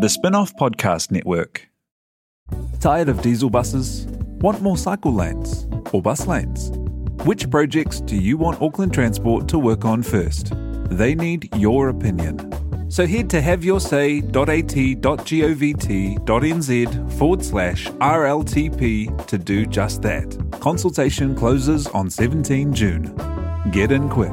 The Spin-off Podcast Network. Tired of diesel buses? Want more cycle lanes or bus lanes? Which projects do you want Auckland Transport to work on first? They need your opinion. So head to haveyoursay.at.govt.nz forward slash RLTP to do just that. Consultation closes on 17 June. Get in quick.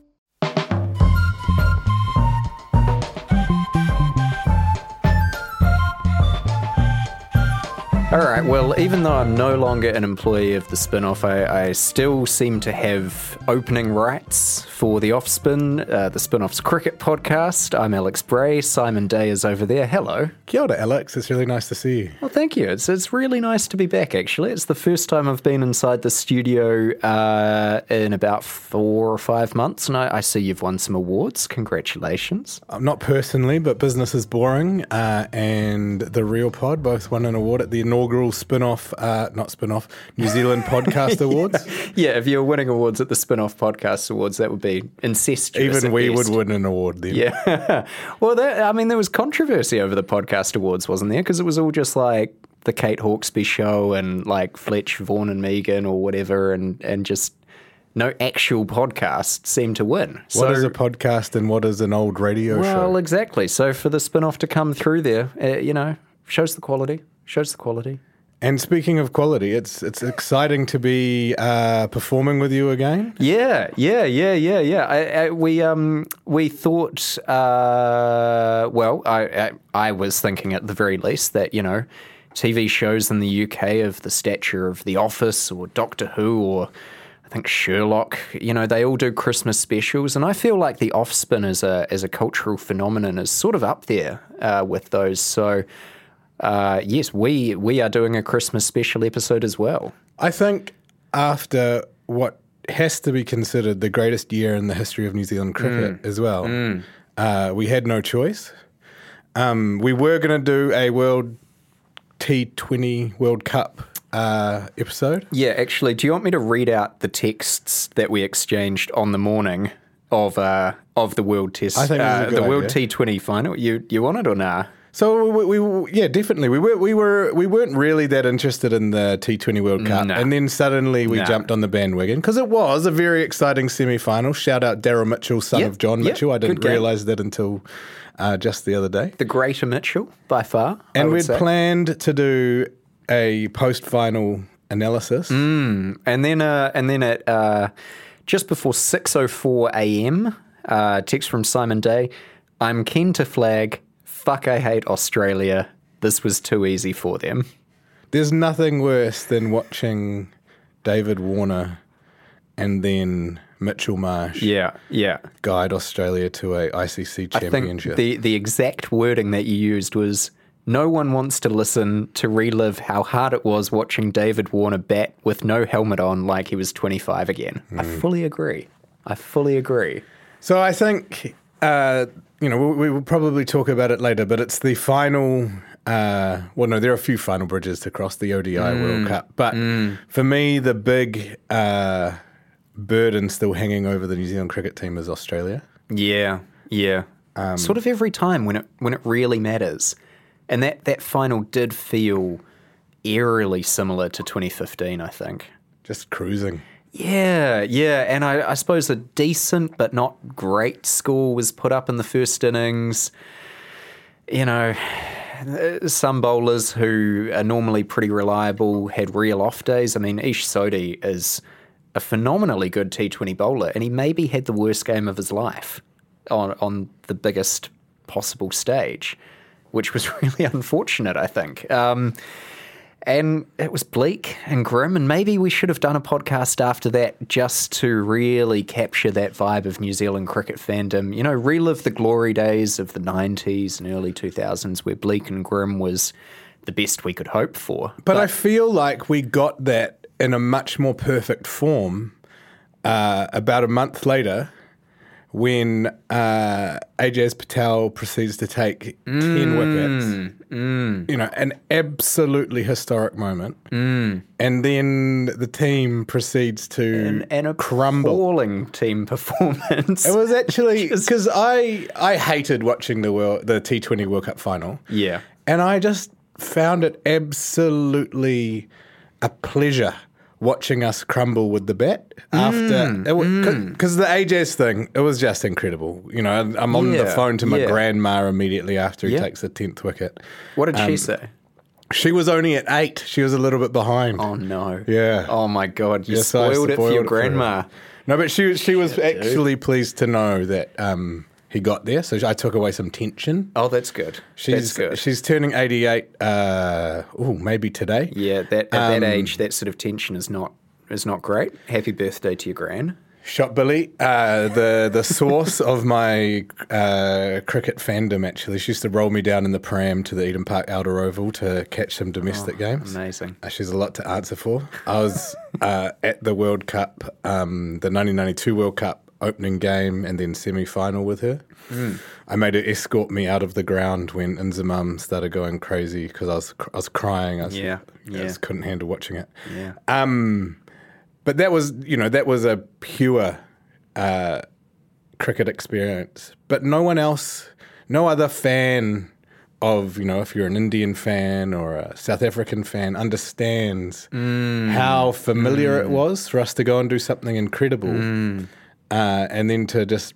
All right. Well, even though I'm no longer an employee of the spin off, I, I still seem to have opening rights for the Offspin, uh, the spin off's cricket podcast. I'm Alex Braae. Simon Day is over there. Hello. Kia ora, Alex. It's really nice to see you. Well, thank you. It's, it's really nice to be back, actually. It's the first time I've been inside the studio uh, in about four or five months, and I, I see you've won some awards. Congratulations. Um, not personally, but business is boring, uh, and the Real Pod both won an award at the inaugural spin-off, uh, not spin-off, New Zealand Podcast Awards. Yeah, if you're winning awards at the spin off podcast awards, that would be incestuous. Even we best. would win an award then. Yeah. well, there, I mean, there was controversy over the podcast awards, wasn't there? Because it was all just like the Kate Hawkesby show and like Fletch, Vaughan, and Megan or whatever, and and just no actual podcast seemed to win. What is a podcast and what is an old radio well, show? Well, exactly. So for the spin off to come through there, uh, you know, shows the quality. Shows the quality. And speaking of quality, it's it's exciting to be uh, performing with you again. Yeah, yeah, yeah, yeah, yeah. I, I, we um we thought uh well I, I I was thinking at the very least that you know TV shows in the UK of the stature of The Office or Doctor Who or I think Sherlock, you know, they all do Christmas specials, and I feel like the Offspin as a as a cultural phenomenon is sort of up there uh, with those. So. Uh, yes, we we are doing a Christmas special episode as well. I think after what has to be considered the greatest year in the history of New Zealand cricket as well, uh, we had no choice. Um, we were going to do a World T20 World Cup uh, episode. Yeah, actually, do you want me to read out the texts that we exchanged on the morning of uh, of the World Test, I think uh, the World. T Twenty final? You you want it or nah? So we, we, yeah, definitely. We were, we were, we weren't really that interested in the T20 World Cup, No. and then suddenly we No. jumped on the bandwagon because it was a very exciting semi-final. Shout out Daryl Mitchell, son Yep, of John yep, Mitchell. I didn't realize that until uh, just the other day. The Greater Mitchell by far, And we'd say. planned to do a post-final analysis. Mm. and then uh, and then at uh, just before six oh four a.m. Uh, text from Simon Day. I'm keen to flag. Fuck, I hate Australia. This was too easy for them. There's nothing worse than watching David Warner and then Mitchell Marsh Yeah, yeah. guide Australia to a ICC championship. I think the the exact wording that you used was no one wants to listen to relive how hard it was watching David Warner bat with no helmet on like he was 25 again. I Mm. fully agree. I fully agree. So I think, uh, you know, we, we will probably talk about it later, but it's the final. Uh, well, no, there are a few final bridges to cross the ODI Mm. World Cup, but for me, the big uh, burden still hanging over the New Zealand cricket team is Australia. Yeah, yeah. Um, sort of every time when it when it really matters. And that, that final did feel eerily similar to 2015, I think. Just cruising. Yeah, yeah, and I, I suppose a decent but not great score was put up in the first innings. You know, some bowlers who are normally pretty reliable had real off days. I mean, Ish Sodhi is a phenomenally good T20 bowler, and he maybe had the worst game of his life on on the biggest possible stage, which was really unfortunate. I think. Um, and it was bleak and grim. And maybe we should have done a podcast after that just to really capture that vibe of New Zealand cricket fandom. You know, relive the glory days of the 90s and early 2000s where bleak and grim was the best we could hope for. But, I feel like we got that in a much more perfect form uh, about a month later when uh, Ajaz Patel proceeds to take 10 mm. wickets. Mm. You know, an absolutely historic moment. Mm. And then the team proceeds to and, and a crumble. appalling team performance. It was actually because I I hated watching the world the T Twenty World Cup final. Yeah. and I just found it absolutely a pleasure watching us crumble with the bat after because the Ajaz thing it was just incredible. You know, I'm on the phone to my yeah. grandma immediately after he Yeah. takes the tenth wicket. what did Um, she say? She was only at eight. She was a little bit behind. Oh no. Yeah. Oh my god, you Yes, I spoiled it for your it for grandma. No, but she she was actually pleased to know that um, he got there. So I took away some tension. Oh, that's good. She's that's good. she's turning eighty eight. Uh, oh, maybe today. yeah, that at Um, that age, that sort of tension is not is not great. Happy birthday to your gran. Shot Billy, uh, the the source of my uh, cricket fandom. Actually, she used to roll me down in the pram to the Eden Park Outer Oval to catch some domestic games. Amazing. Uh, She's a lot to answer for. I was uh, at the World Cup, um, the 1992 World Cup opening game, and then semi final with her. Hmm. I made her escort me out of the ground when Inzamam started going crazy because I was I was crying. I was, Yeah, I just couldn't handle watching it. Yeah. Um, but that was, you know, that was a pure uh, cricket experience. But no one else, no other fan of, you know, if you're an Indian fan or a South African fan, understands how familiar it was for us to go and do something incredible uh, and then to just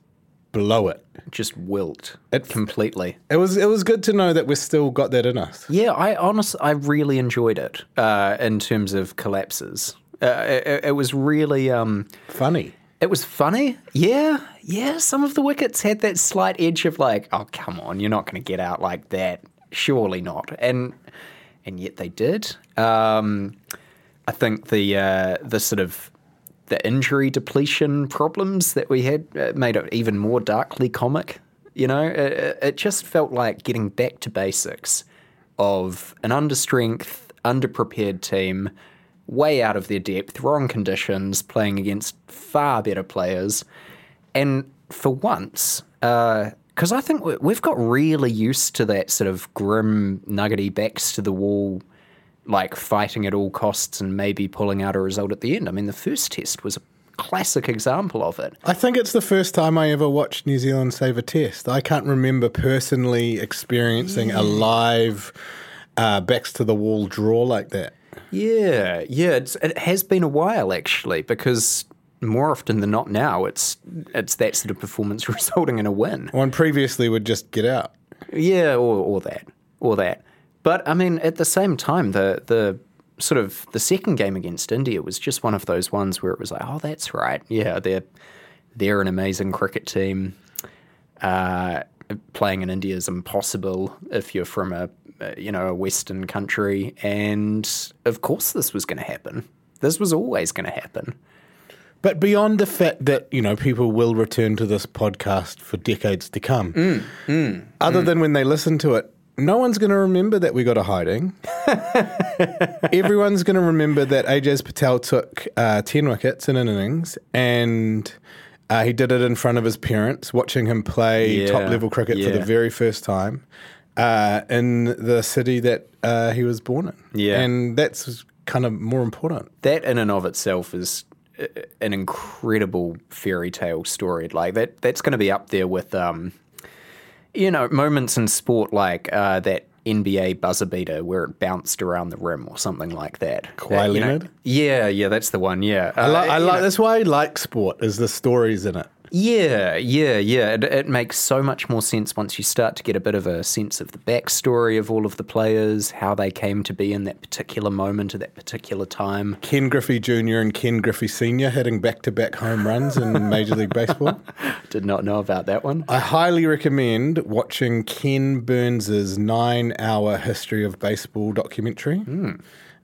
blow it. Just wilt It- completely. It was it was good to know that we've still got that in us. Yeah, I honestly, I really enjoyed it uh, in terms of collapses. Uh, it, it was really, um, Funny. it was funny. Yeah, yeah. Some of the wickets had that slight edge of like, oh come on, you're not going to get out like that. Surely not. And and yet they did. Um, I think the uh, the sort of the injury depletion problems that we had uh, made it even more darkly comic. You know, it, it- it just felt like getting back to basics of an understrength, underprepared team, way out of their depth, wrong conditions, playing against far better players, and for once. Because I think we've got really used to that sort of grim, nuggety, backs to the wall like fighting at all costs and maybe pulling out a result at the end. I mean, the first test was a classic example of it. I think it's the first time I ever watched New Zealand save a test. I can't remember personally experiencing a live uh, backs to the wall draw like that. Yeah, yeah, it's, it has been a while actually because more often than not now it's it's that sort of performance resulting in a win. One previously would just get out. Yeah, or, or that, or that. But I mean, at the same time, the the sort of the second game against India was just one of those ones where it was like, oh, that's right. Yeah, they're they're an amazing cricket team. Uh, playing in India is impossible if you're from a you know a Western country, and of course this was going to happen. This was always going to happen. But beyond the fact that, you know, people will return to this podcast for decades to come, Mm, other than when they listen to it, no one's going to remember that we got a hiding. Everyone's going to remember that Ajaz Patel took uh, 10 wickets in an innings and uh, he did it in front of his parents, watching him play Yeah, top level cricket for the very first time uh, in the city that uh, he was born in. Yeah. And that's kind of more important. that in and of itself is uh, an incredible fairy tale story. Like that, that's going to be up there with, um, you know, moments in sport like uh, that NBA buzzer beater where it bounced around the rim or something like that. Kawhi Uh, you know- yeah, yeah, that's the one. Yeah, I, li- I you like know- that's why I like sport is the stories in it. Yeah, yeah, yeah. It, it makes so much more sense once you start to get a bit of a sense of the backstory of all of the players, how they came to be in that particular moment at that particular time. Ken Griffey Jr. and Ken Griffey Sr. hitting back to back home runs in Major League Baseball. Did not know about that one. I highly recommend watching Ken Burns's nine hour history of baseball documentary. Hmm.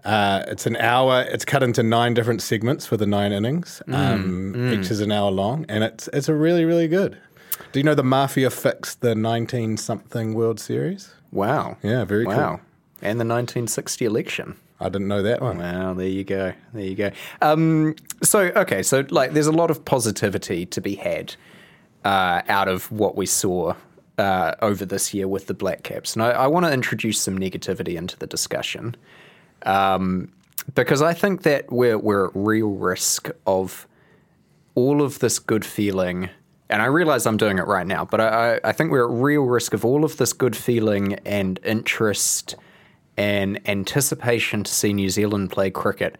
Uh, it's an hour. It's cut into nine different segments for the nine innings. Um, Each is an hour long, and it's it's a really really good. Do you know the Mafia fixed the nineteen something World Series? Wow. Yeah, very cool. And the 1960 election. I didn't know that one. Wow, there you go. There you go. Um, so, okay, so like there's a lot of positivity to be had uh, out of what we saw uh, over this year with the Black Caps. And I, I want to introduce some negativity into the discussion um, because I think that we're, we're at real risk of all of this good feeling. And I realize I'm doing it right now, but I, I think we're at real risk of all of this good feeling and interest and anticipation to see New Zealand play cricket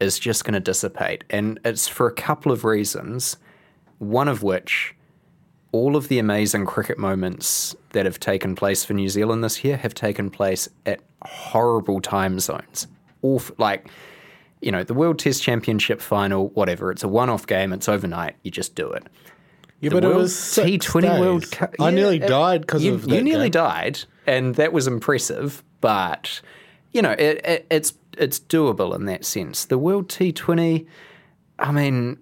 is just going to dissipate. And it's for a couple of reasons. One of which, all of the amazing cricket moments that have taken place for New Zealand this year have taken place at horrible time zones. Awful, like, you know, the World Test Championship final, whatever, it's a one off game, it's overnight, you just do it. Yeah, The but it was T20 days. World Cup. I nearly it- died because you, of you nearly game. died, and that was impressive. But you know, it, it, it's it's doable in that sense. The World T20, I mean,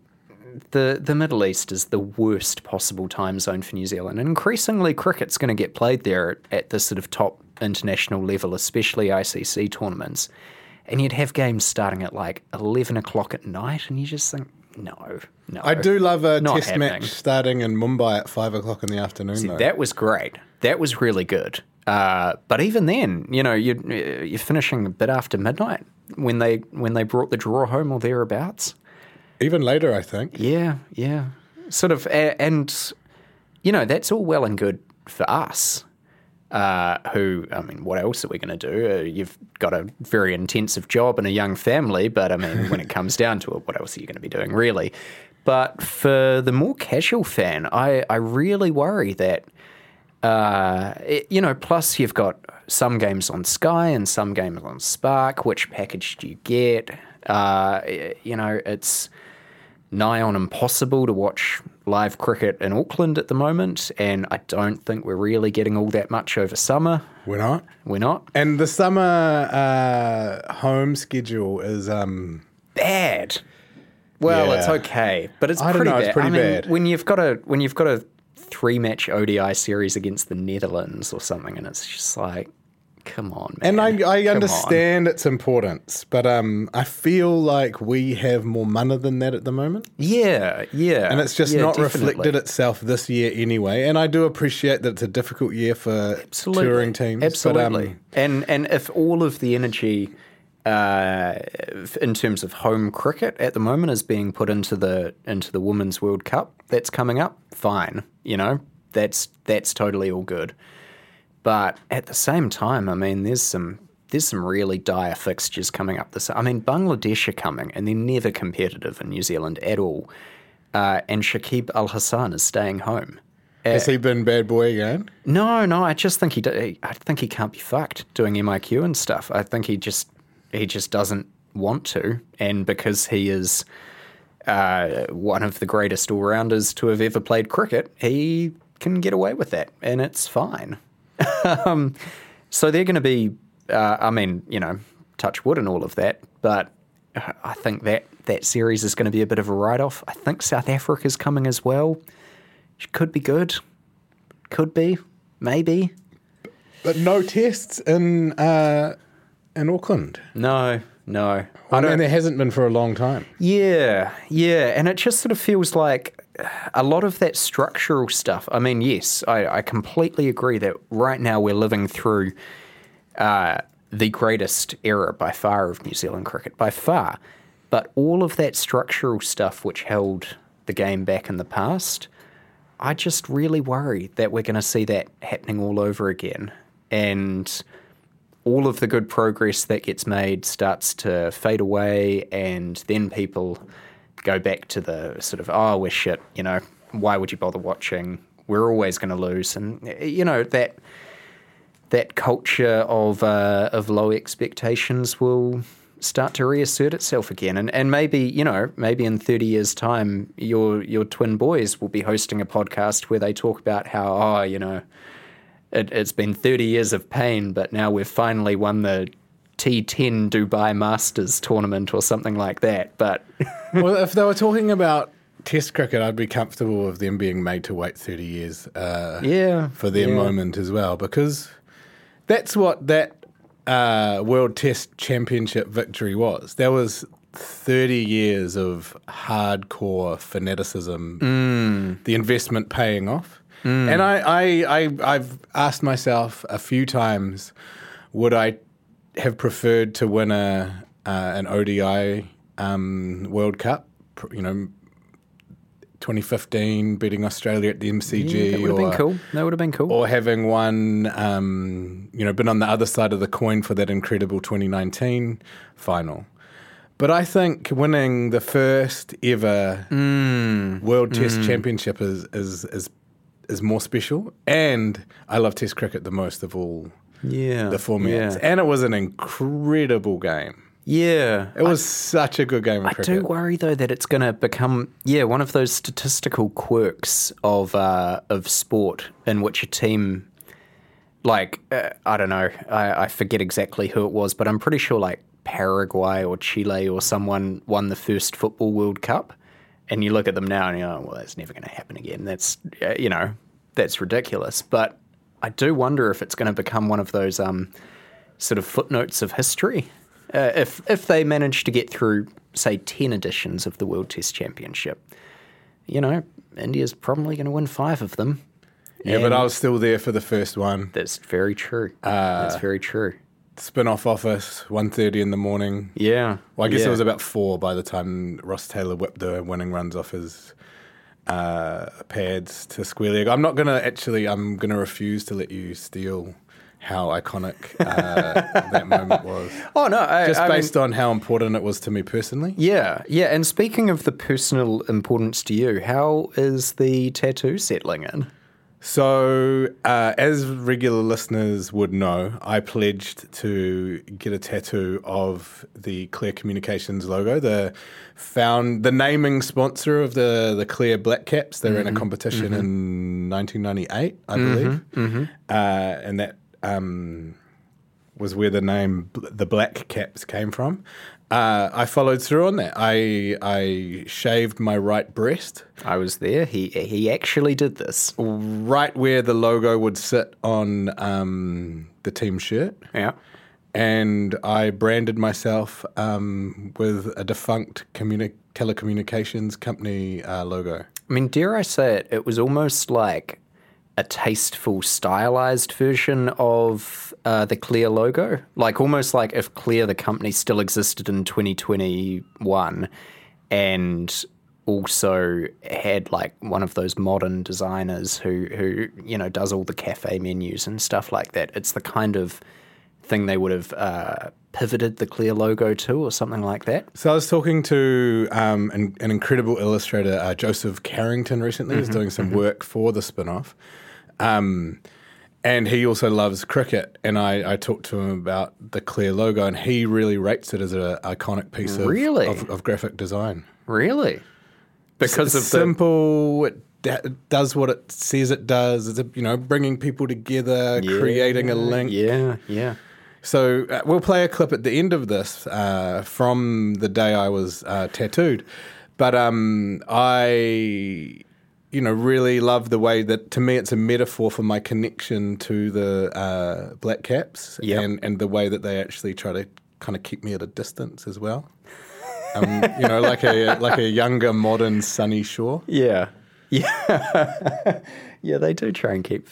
the the Middle East is the worst possible time zone for New Zealand, and increasingly cricket's going to get played there at, at the sort of top international level, especially ICC tournaments. And you'd have games starting at like eleven o'clock at night, and you just think, no, no. I do love a test happening. match starting in Mumbai at five o'clock in the afternoon. though. That was great. That was really good. Uh, but even then, you know, you, you're finishing a bit after midnight when they when they brought the draw home or thereabouts. Even later, I think. Yeah, yeah, sort of, and you know, that's all well and good for us. Uh, who, I mean, what else are we going to do? Uh, you've got a very intensive job and a young family, but I mean, when it comes down to it, what else are you going to be doing, really? But for the more casual fan, I, I really worry that uh, it- you know, plus you've got some games on Sky and some games on Spark. Which package do you get? Uh, you know, it's nigh on impossible to watch live cricket in Auckland at the moment, and I don't think we're really getting all that much over summer. We're not. We're not And the summer uh, home schedule is um, bad. Well, it's okay, but it's I don't pretty know, bad. it's pretty I mean, bad. when you've got a when you've got a three match ODI series against the Netherlands or something, and it's just like, come on, man. And I, I Come on. understand its importance, but um, I feel like we have more money than that at the moment. Yeah, yeah. And it's just yeah, not definitely. reflected itself this year anyway. And I do appreciate that it's a difficult year for Absolutely. touring teams. Absolutely. But, um, and and if all of the energy uh, in terms of home cricket at the moment is being put into the into the Women's World Cup that's coming up, fine. You know, that's that's totally all good. But at the same time, I mean, there's some there's some really dire fixtures coming up. This, I mean, Bangladesh are coming, and they're never competitive in New Zealand at all. Uh, and Shakib Al Hasan is staying home. has he been bad boy again? No, no, I just think he. do- I think he can't be fucked doing MIQ and stuff. I think he just he just doesn't want to, and because he is uh, one of the greatest all rounders to have ever played cricket, he can get away with that, and it's fine. um, so they're going to be. Uh, I mean, you know, touch wood and all of that, but I think that that series is going to be a bit of a write off. I think South Africa's coming as well. Could be good. Could be. Maybe. But no tests in uh, in Auckland. No, no. I I mean, there hasn't been for a long time. Yeah, yeah. And it just sort of feels like a lot of that structural stuff. I mean, yes, I, I completely agree that right now we're living through uh, the greatest era by far of New Zealand cricket, by far. But all of that structural stuff which held the game back in the past, I just really worry that we're going to see that happening all over again. And all of the good progress that gets made starts to fade away, and then people go back to the sort of, oh, we're shit, you know, why would you bother watching? We're always going to lose. And, you know, that that culture of uh, of low expectations will start to reassert itself again. And and maybe you know maybe in thirty years' time, your your twin boys will be hosting a podcast where they talk about how oh you know it, it's been thirty years of pain, but now we've finally won the T10 Dubai Masters tournament or something like that. But well, if they were talking about Test cricket, I'd be comfortable with them being made to wait 30 years uh, yeah, for their yeah. moment as well, because that's what that uh, World Test Championship victory was. There was 30 years of hardcore fanaticism, Mm. the investment paying off. And I, I, I, I've asked myself a few times, would I have preferred to win a uh, an ODI um, World Cup? You know, 2015 beating Australia at the MCG, Yeah, that would have or, been cool. That would have been cool. or having won, um, you know, been on the other side of the coin for that incredible 2019 final. But I think winning the first ever Mm. World Test Championship is, is is is more special, and I love Test cricket the most of all yeah, the formats. Yeah, And it was an incredible game. yeah. It was such a good game of I cricket. do worry though that it's going to become yeah one of those statistical quirks of uh, of sport in which a team like uh, I don't know I, I forget exactly who it was but I'm pretty sure like Paraguay or Chile or someone won the first football World Cup and you look at them now and you're like, well that's never going to happen again that's uh, you know that's ridiculous but I do wonder if it's going to become one of those um, sort of footnotes of history. Uh, if if they manage to get through, say, ten editions of the World Test Championship, you know, India's probably going to win five of them. yeah, but I was still there for the first one. That's very true. Uh, that's very true. Spin off office, 1.30 in the morning. Yeah. Well, I guess yeah. it was about four by the time Ross Taylor whipped the winning runs off his uh, pads to square leg. I'm not going to actually, I'm going to refuse to let you steal how iconic uh, that moment was. Oh no! I, Just I mean- based on how important it was to me personally. yeah, yeah. And speaking of the personal importance to you, how is the tattoo settling in? So, uh, as regular listeners would know, I pledged to get a tattoo of the Clear Communications logo, the found the naming sponsor of the the Clear Black Caps. They ran a competition in 1998, I believe, Uh, and that um, was where the name the Black Caps came from. Uh, I followed through on that. I I shaved my right breast I was there. He he actually did this. right where the logo would sit on um, the team shirt. Yeah. And I branded myself um, with a defunct communi- telecommunications company uh, logo. I mean, dare I say it? It was almost like a tasteful, stylized version of uh, the Clear logo. Like almost like if Clear, the company, still existed in 2021 and also had like one of those modern designers who, who you know, does all the cafe menus and stuff like that. It's the kind of thing they would have uh, pivoted the Clear logo to or something like that. So I was talking to um, an, an incredible illustrator, uh, Joseph Carrington, recently. He's doing some work for the spin-off. Um, and he also loves cricket. And I, I talked to him about the Clear logo, and he really rates it as an iconic piece of, Really? of, of graphic design. Really? Because of the simple. It, da- it does what it says it does. It's you know bringing people together, creating a link. Yeah, yeah. So uh, we'll play a clip at the end of this uh, from the day I was uh, tattooed. But um, I, you know, really love the way that to me it's a metaphor for my connection to the uh, Black Caps Yep. and and the way that they actually try to kind of keep me at a distance as well. Um, you know, like a like a younger, modern Sunny Shore. Yeah, yeah, yeah. They do try and keep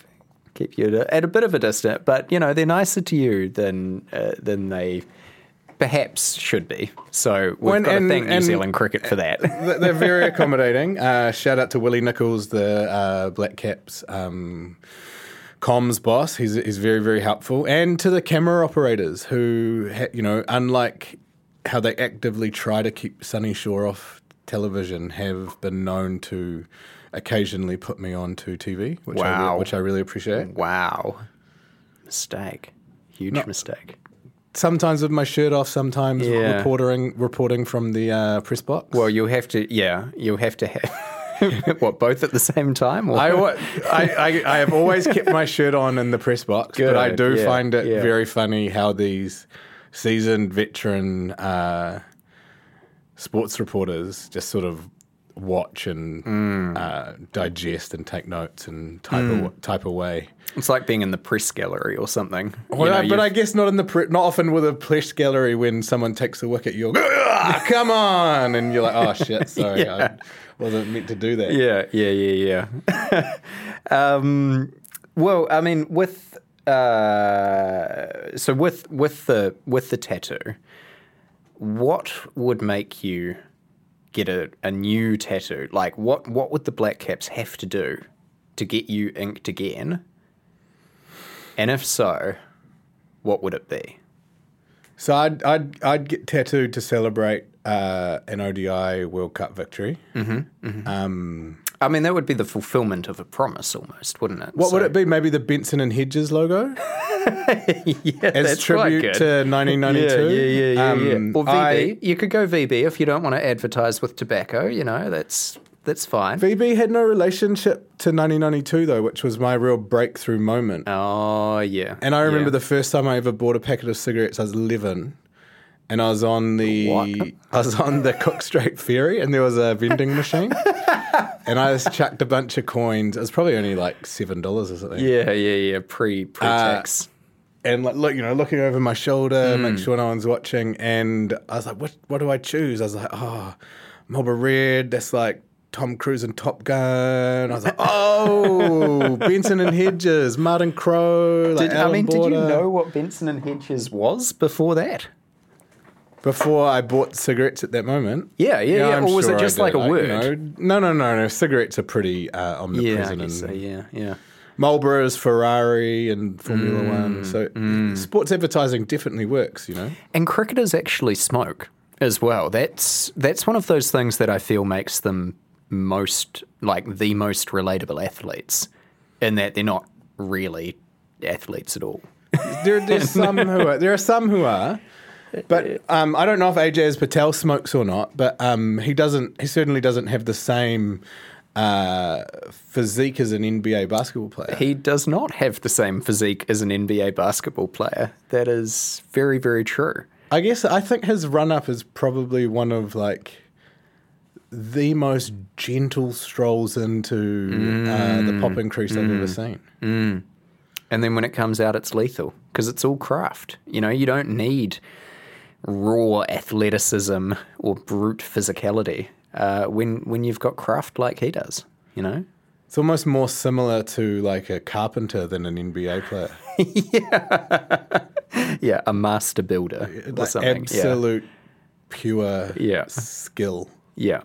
keep you at a, at a bit of a distance, but you know they're nicer to you than uh, than they perhaps should be. So we've When- got to and- thank New Zealand cricket for that. They're very accommodating. Uh, shout out to Willie Nichols, the uh, Black Caps um, comms boss. He's, he's very, very helpful. And to the camera operators who, ha- you know, unlike how they actively try to keep Sunny Shore off television, have been known to occasionally put me on to TV, which, I, Wow. re- which I really appreciate. wow, mistake, huge mistake. Sometimes with my shirt off, sometimes Yeah. reporting reporting from the uh, press box. Well, you'll have to, yeah, you'll have to have what both at the same time. Or? I, I, I, I have always kept my shirt on in the press box, but I do yeah, find it yeah. very funny how these seasoned veteran uh, sports reporters just sort of watch and Mm. uh, digest and take notes and type of, type away. It's like being in the press gallery or something. Well, know, I- but I guess not in the pre- not often with a press gallery when someone takes a wicket, you're "Ah, come on, and you're like, oh shit, sorry, I wasn't meant to do that. Yeah, yeah, yeah, yeah. um, well, I mean, with uh, so with with the with the tattoo, what would make you get a, a new tattoo? Like, what what would the Black Caps have to do to get you inked again? And if so, what would it be? So I'd I'd I'd get tattooed to celebrate uh, an ODI World Cup victory. Mm-hmm, mm-hmm. Um, I mean, that would be the fulfillment of a promise, almost, wouldn't it? What would So- it be? Maybe the Benson and Hedges logo yeah, as tribute to 1992. Yeah, yeah, yeah, yeah. Um, yeah. Or VB. I- you could go VB if you don't want to advertise with tobacco. You know, that's that's fine. VB had no relationship to 1992 though, which was my real breakthrough moment. oh yeah. And I remember yeah. the first time I ever bought a packet of cigarettes, I was 11. And I was on the What? I was on the Cook Strait ferry, and there was a vending machine, and I just chucked a bunch of coins. It was probably only like seven dollars or something. Yeah, yeah, yeah. Pre pre tax. and like look, you know, looking over my shoulder, Hmm. make sure no one's watching. And I was like, what What do I choose? I was like, oh, Marlboro Red. That's like Tom Cruise and Top Gun. I was like, oh, Benson and Hedges, Martin Crowe. Like did, I mean, did you know what Benson and Hedges was before that? Before I bought cigarettes at that moment? Yeah, yeah, yeah. I'm Or was it sure I just like a you word? know, no, no, no, no. Cigarettes are pretty uh, Yeah, I omnipresent. guess so. Yeah, yeah. Marlboro's Ferrari and Formula Mm, One. So sports advertising definitely works. You know. And cricketers actually smoke as well. That's that's one of those things that I feel makes them most like the most relatable athletes, in that they're not really athletes at all. There, there's some who are. There are some who are. But um, I don't know if Ajaz Patel smokes or not. But um, he doesn't. He certainly doesn't have the same uh, physique as an NBA basketball player. He does not have the same physique as an NBA basketball player. That is very, very true. I guess I think his run up is probably one of like the most gentle strolls into uh, the popping crease I've ever seen. And then when it comes out, it's lethal because it's all craft. You know, you don't need raw athleticism or brute physicality uh, when when you've got craft like he does. You know. It's almost more similar to like a carpenter than an NBA player. Yeah, yeah, a master builder or something. absolute pure Yeah. skill. Yeah.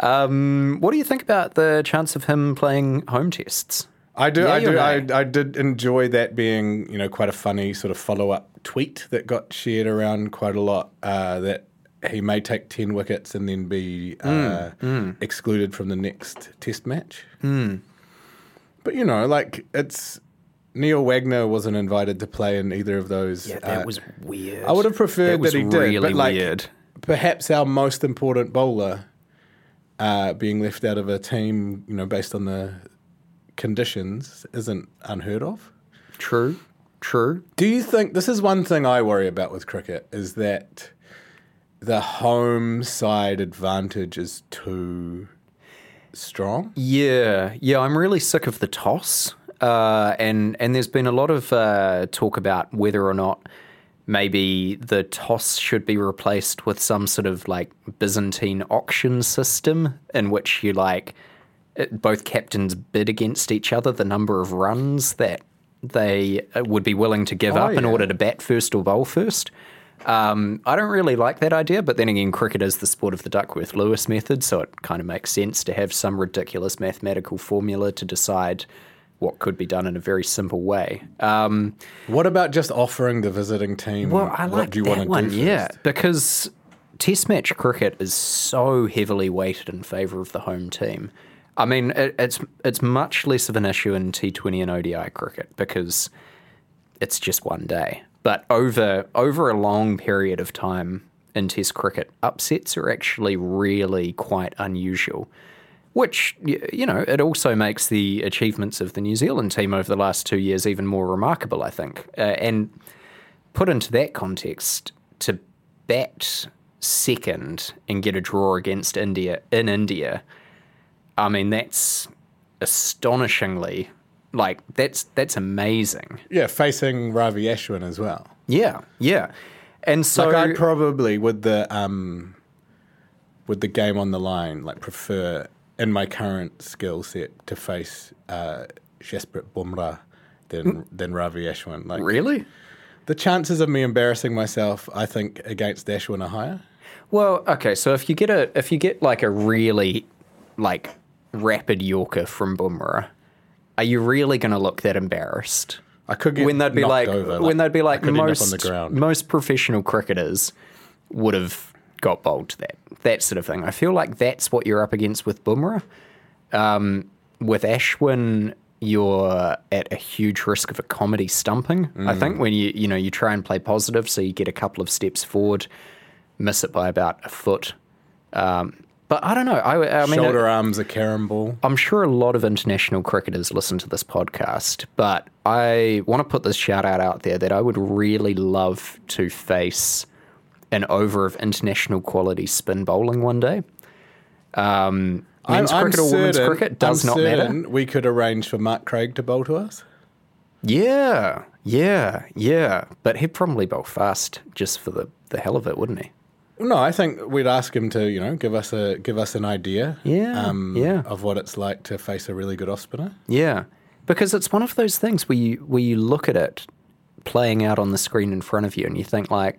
yeah. Um, what do you think about the chance of him playing home tests? I do, Yeah, I do, right. I did enjoy that being, you know, quite a funny sort of follow up tweet that got shared around quite a lot. Uh, that he may take ten wickets and then be uh, Mm, excluded from the next Test match. mm. But you know, like it's Neil Wagner wasn't invited to play in either of those. Yeah, that uh, was weird. I would have preferred that, that he did, really but like weird. perhaps our most important bowler uh, being left out of a team, you know, based on the conditions, isn't unheard of. True, true. Do you think this is one thing I worry about with cricket is that the home side advantage is too strong? Yeah, yeah. I'm really sick of the toss, uh, and and there's been a lot of uh, talk about whether or not maybe the toss should be replaced with some sort of like Byzantine auction system in which you like both captains bid against each other the number of runs that they uh, would be willing to give Oh, up in order to bat first or bowl first. Um, I don't really like that idea, but then again, cricket is the sport of the Duckworth Lewis method, so it kind of makes sense to have some ridiculous mathematical formula to decide what could be done in a very simple way. Um, What about just offering the visiting team? well, I what like do you that want to one, do yeah, because Test match cricket is so heavily weighted in favour of the home team. I mean, it, it's it's much less of an issue in T20 and ODI cricket because it's just one day. But over over a long period of time in Test cricket, upsets are actually really quite unusual. Which you know, it also makes the achievements of the New Zealand team over the last two years even more remarkable. I think, uh, and put into that context, to bat second and get a draw against India in India, I mean that's astonishingly like that's that's amazing. Yeah, facing Ravi Ashwin as well. Yeah, yeah. And so like I'd probably with the um with the game on the line, like prefer in my current skill set to face uh Jasprit Bumrah than than Ravi Ashwin. Like really? the chances of me embarrassing myself, I think, against Ashwin are higher. Well, okay, so if you get a if you get like a really like rapid Yorker from Bumrah, are you really going to look that embarrassed? I could get when they'd be like over, when they'd be like could end up most on the ground. most professional cricketers would have got bowled to that that sort of thing. I feel like that's what you're up against with Bumrah. Um, with Ashwin, you're at a huge risk of a comedy stumping. Mm. I think when you you know you try and play positive, so you get a couple of steps forward, miss it by about a foot. Um, but I don't know. I, I mean, Shoulder it- arms, a carom ball. I'm sure a lot of international cricketers listen to this podcast, but I want to put this shout out out there that I would really love to face an over of international quality spin bowling one day. Um, men's cricket or women's cricket does I'm not matter. We could arrange for Mark Craig to bowl to us. Yeah, yeah, yeah. But he'd probably bowl fast just for the, the hell of it, wouldn't he? No, I think we'd ask him to, you know, give us a give us an idea, Yeah, um, yeah. of what it's like to face a really good off spinner. Yeah, because it's one of those things where you where you look at it playing out on the screen in front of you, and you think like,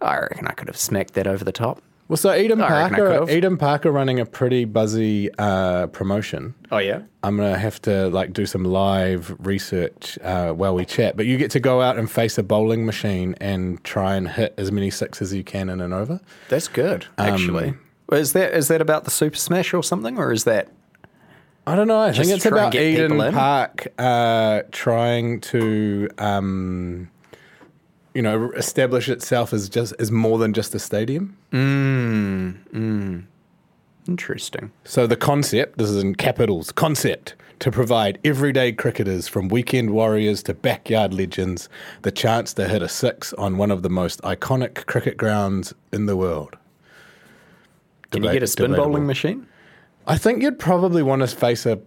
I reckon I could have smacked that over the top. Well, so Eden I Parker. Eden Parker running a pretty buzzy uh, promotion. Oh yeah, I'm gonna have to like do some live research uh, while we chat. But you get to go out and face a bowling machine and try and hit as many sixes as you can in an over. that's good. Actually, Um, is that is that about the Super Smash or something, or is that I don't know. I Just think it's about Eden. Park uh, trying to, um, you know, establish itself as just as more than just a stadium. Mm, mm. interesting? So the concept, this is in capitals, concept to provide everyday cricketers from weekend warriors to backyard legends the chance to hit a six on one of the most iconic cricket grounds in the world. Can you get a spin debatable. bowling machine? I think you'd probably want to face a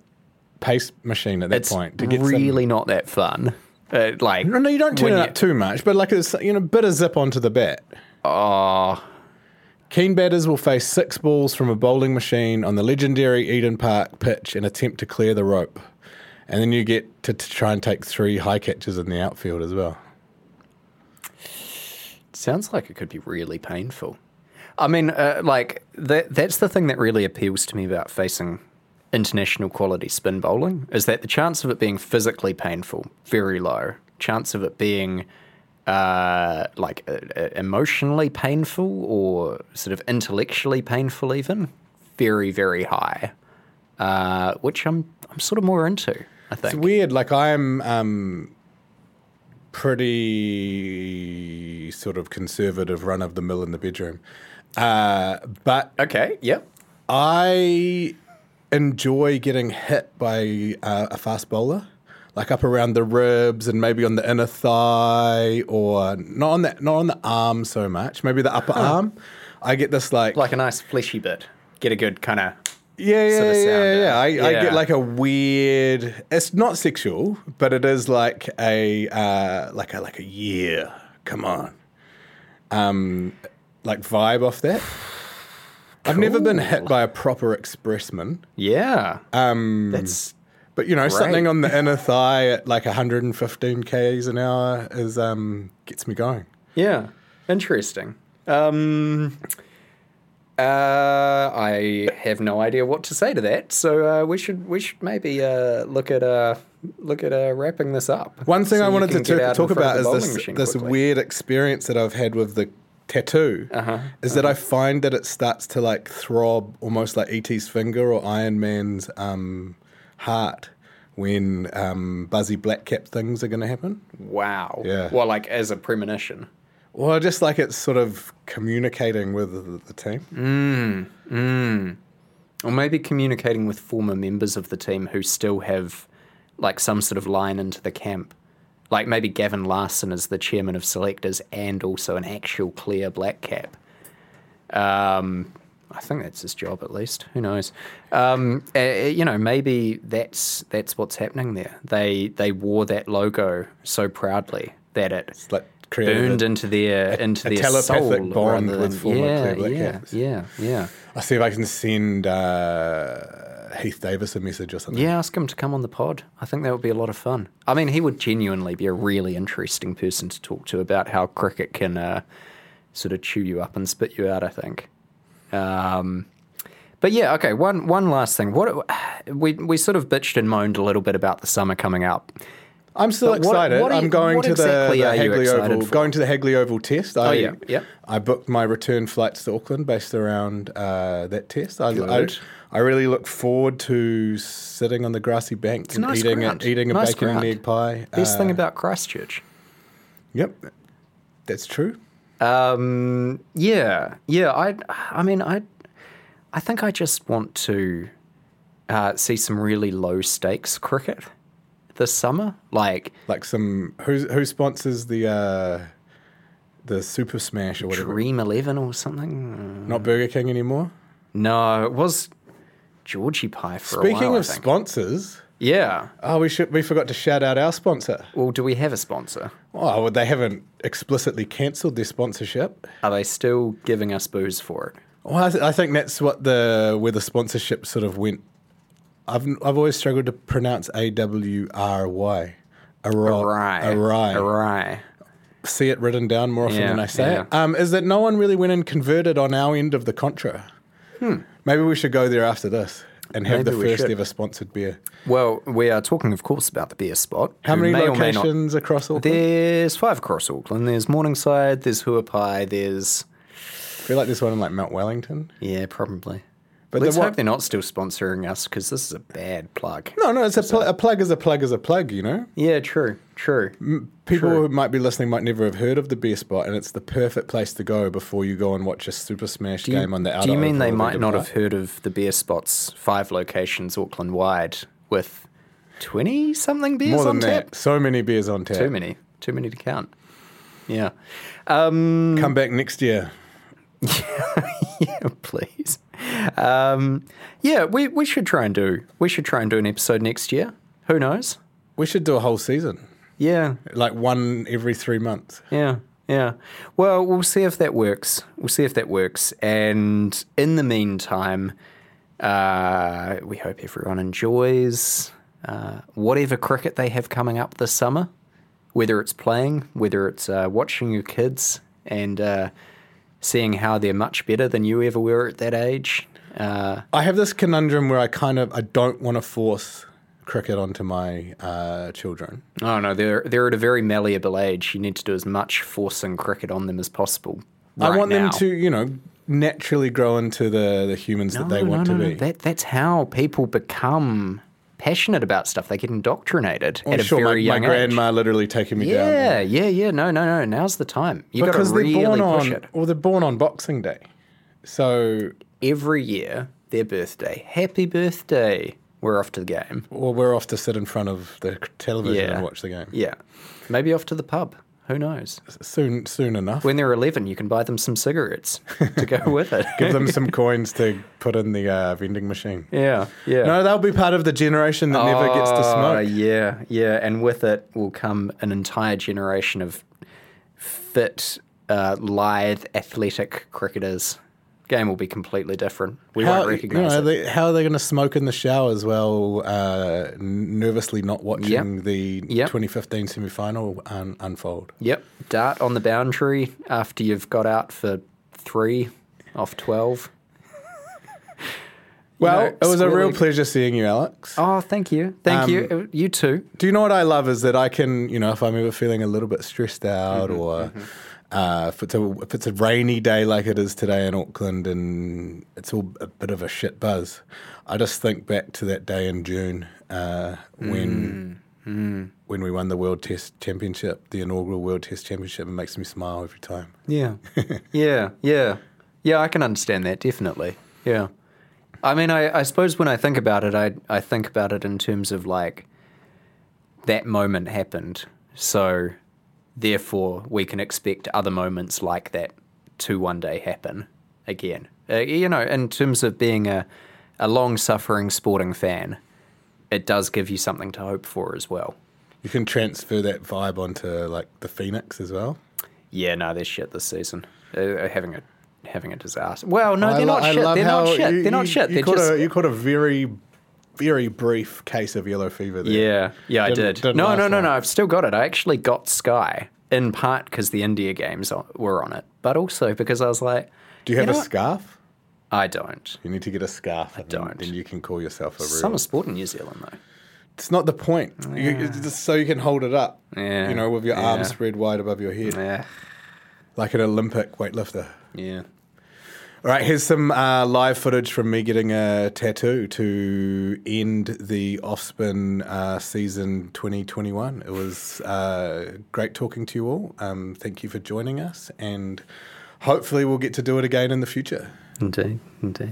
pace machine at that It's point to get some- really not that fun. Uh, like No, no, you don't turn it you- up too much, but like it's you know, a bit of zip onto the bat. Oh, Keen batters will face six balls from a bowling machine on the legendary Eden Park pitch and attempt to clear the rope. And then you get to, to try and take three high catches in the outfield as well. Sounds like it could be really painful. I mean, uh, like that that's the thing that really appeals to me about facing international quality spin bowling is that the chance of it being physically painful very low. Chance of it being uh, like uh, uh, emotionally painful or sort of intellectually painful even very very high. Uh, which I'm I'm sort of more into. I think. It's weird. Like I'm um, pretty sort of conservative, run of the mill in the bedroom, uh, but Okay. Yep. I enjoy getting hit by uh, a fast bowler, like up around the ribs and maybe on the inner thigh, or not on the not on the arm so much. Maybe the upper arm. I get this like, Like a nice fleshy bit. Get a good kind of yeah, yeah, sort of yeah, sound, yeah. I, I get like a weird. It's not sexual, but it is like a uh, like a like a yeah. Come on, um, like vibe off that. I've never been hit by a proper expressman. Yeah. Um, That's But you know, Great. something on the inner thigh at like 115 k's an hour is um gets me going. yeah, interesting. Um, uh, I have no idea what to say to that, so uh, we should we should maybe uh, look at uh, look at uh, wrapping this up. One thing So I wanted to talk- talk about is this this quickly. weird experience that I've had with the tattoo. Uh-huh, Is that I find that it starts to like throb almost like ET's finger or Iron Man's um, heart when um, buzzy black cap things are going to happen. Wow. Yeah. Well, like as a premonition. Well, just like it's sort of communicating with the, the team. Mm. Or maybe communicating with former members of the team who still have like some sort of line into the camp. Like maybe Gavin Larsen is the chairman of selectors and also an actual clear black cap. Um, I think that's his job at least. Who knows? Um, uh, you know, maybe that's that's what's happening there. They they wore that logo so proudly that it like burned a- into their into a their telepathic soul bond with than- former yeah, Clear Black yeah, Caps. yeah, yeah. I'll see if I can send uh, Heath Davis a message or something. Yeah, ask him to come on the pod. I think that would be a lot of fun. I mean, he would genuinely be a really interesting person to talk to about how cricket can uh, sort of chew you up and spit you out. I think. Um, but yeah, okay. One one last thing. What we we sort of bitched and moaned a little bit about the summer coming up. I'm still But excited. what are you- I'm going to the, exactly the are you Hagley Oval. for? Going to the Hagley Oval test. I, yeah, yep. I booked my return flights to Auckland based around uh, that test. I, I, Good. I really look forward to sitting on the grassy bank a and nice eating a, eating a Nice bacon ground. and egg pie. Best thing Uh, about Christchurch. Yep, that's true. Um, yeah, yeah. I, I mean, I, I think I just want to uh, see some really low stakes cricket this summer. Like Like some who who sponsors the uh, the Super Smash or whatever. Dream Eleven or something. Not Burger King anymore. No, it was Georgie Pie for a Speaking while. of sponsors, yeah. oh, we should we forgot to shout out our sponsor. Well, do we have a sponsor? Oh, well, they haven't explicitly cancelled their sponsorship. Are they still giving us booze for it? Well, I, th- I think that's what the where the sponsorship sort of went. I've I've always struggled to pronounce A W R Y. Awry. Awry. Awry. See it written down more often Yeah, than I say it. Um, is that no one really went and converted on our end of the contra? Maybe we should go there after this and have. Maybe the first ever sponsored beer. Well, we are talking, of course, about the beer spot. How many may may not- locations across Auckland? There's five across Auckland. There's Morningside, there's Huapai, there's. I feel like there's one in like Mount Wellington. Yeah, probably. But let's the hope they're not still sponsoring us because this is a bad plug. No, no, it's a, pl- a plug is a plug is a plug, you know? Yeah, true, true. People True. who might be listening might never have heard of the beer spot, and it's the perfect place to go before you go and watch a Super Smash you, game on the outer do you mean they might not have heard of the beer spots, five locations Auckland wide, with 20 something beers More than on that. tap? So many beers on tap. Too many. Too many to count. Yeah. Um, Come back next year. yeah, please. Um, yeah, we, we should try and do we should try and do an episode next year. Who knows? We should do a whole season, Yeah, like one every three months. yeah, yeah. Well, we'll see if that works. We'll see if that works. And in the meantime, uh, we hope everyone enjoys uh, whatever cricket they have coming up this summer, whether it's playing, whether it's uh, watching your kids and uh, seeing how they're much better than you ever were at that age. Uh, I have this conundrum where I kind of I don't want to force cricket onto my uh, children. Oh no, they're they're at a very malleable age. You need to do as much forcing cricket on them as possible. I want now. them to, you know, naturally grow into the, the humans that they No, want no, to no, be. That that's how people become passionate about stuff. They get indoctrinated Well, at a sure, very my, young my age. grandma literally taking me down. Yeah, yeah, yeah. No, no, no. Now's the time. You got to really they're born push on, it. well, they're born on Boxing Day, so Every year, their birthday. Happy birthday. We're off to the game. well, we're off to sit in front of the television Yeah. and watch the game. Yeah. Maybe off to the pub. Who knows? Soon, soon enough. When they're 11, you can buy them some cigarettes to go with it. Give them some coins to put in the uh, vending machine. yeah, yeah. No, they'll be part of the generation that never gets to Oh, smoke. Yeah, yeah, and with it will come an entire generation of fit, uh, lithe, athletic cricketers. Game will be completely different. We How, won't you recognise know, it. they, how are they going to smoke in the showers while uh, nervously not watching the Yep. 2015 semi final un- unfold? Yep, dart on the boundary after you've got out for three off twelve. Well, know, it was a real pleasure seeing you, Alex. Oh, thank you, thank Um, you. You too. Do you know what I love is that I can, you know, if I'm ever feeling a little bit stressed out Mm-hmm, or uh, if, it's a, if it's a rainy day like it is today in Auckland and it's all a bit of a shit buzz, I just think back to that day in June uh, when Mm-hmm. when we won the World Test Championship, the inaugural World Test Championship. It makes me smile every time. Yeah, yeah, yeah, yeah. I can understand that definitely. Yeah, I mean, I, I suppose when I think about it, I I think about it in terms of like that moment happened, So, therefore, we can expect other moments like that to one day happen again. Uh, you know, in terms of being a, a long suffering sporting fan, it does give you something to hope for as well. You can transfer that vibe onto like the Phoenix as well. Yeah, no, they're shit this season. Uh, having a having a disaster. Well, no, they're lo- not shit. They're not shit. you- they're not shit. You They're caught, just a, you caught a very, very brief case of yellow fever there. Yeah, yeah, I Didn't- did. didn't No, no, no, long. no. I've still got it. I actually got Sky in part because the India games were on it, but also because I was like, Do you have know a what? scarf? I don't. You need to get a scarf. I don't. Then you can call yourself a real. Summer sport in New Zealand though. It's not the point. You, it's just so you can hold it up. Yeah, You know, with your yeah. arms spread wide above your head, Yeah, like an Olympic weightlifter. yeah. All right, here's some uh, live footage from me getting a tattoo to end the Offspin uh, season 2021. It was uh, great talking to you all. Um, thank you for joining us, and hopefully, we'll get to do it again in the future. Indeed, indeed.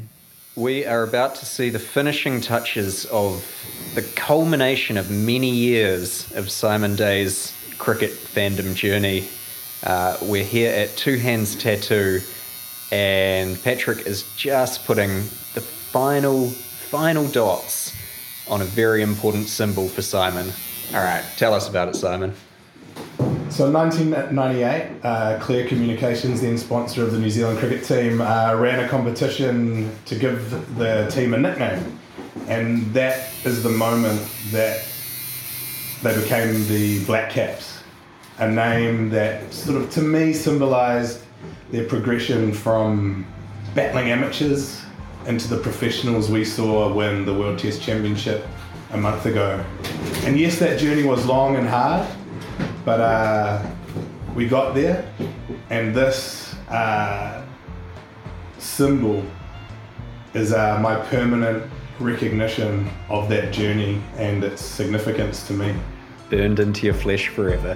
We are about to see the finishing touches of the culmination of many years of Simon Day's cricket fandom journey. Uh, we're here at Two Hands Tattoo, and Patrick is just putting the final, final dots on a very important symbol for Simon. All right, tell us about it, Simon. So, 1998, uh, Clear Communications, then sponsor of the New Zealand cricket team, uh, ran a competition to give the team a nickname. And that is the moment that they became the Black Caps, a name that sort of, to me, symbolised their progression from battling amateurs into the professionals we saw win the World Test Championship a month ago. And yes, that journey was long and hard, but uh, we got there, and this uh, symbol is uh, my permanent recognition of that journey and its significance to me. Burned into your flesh forever.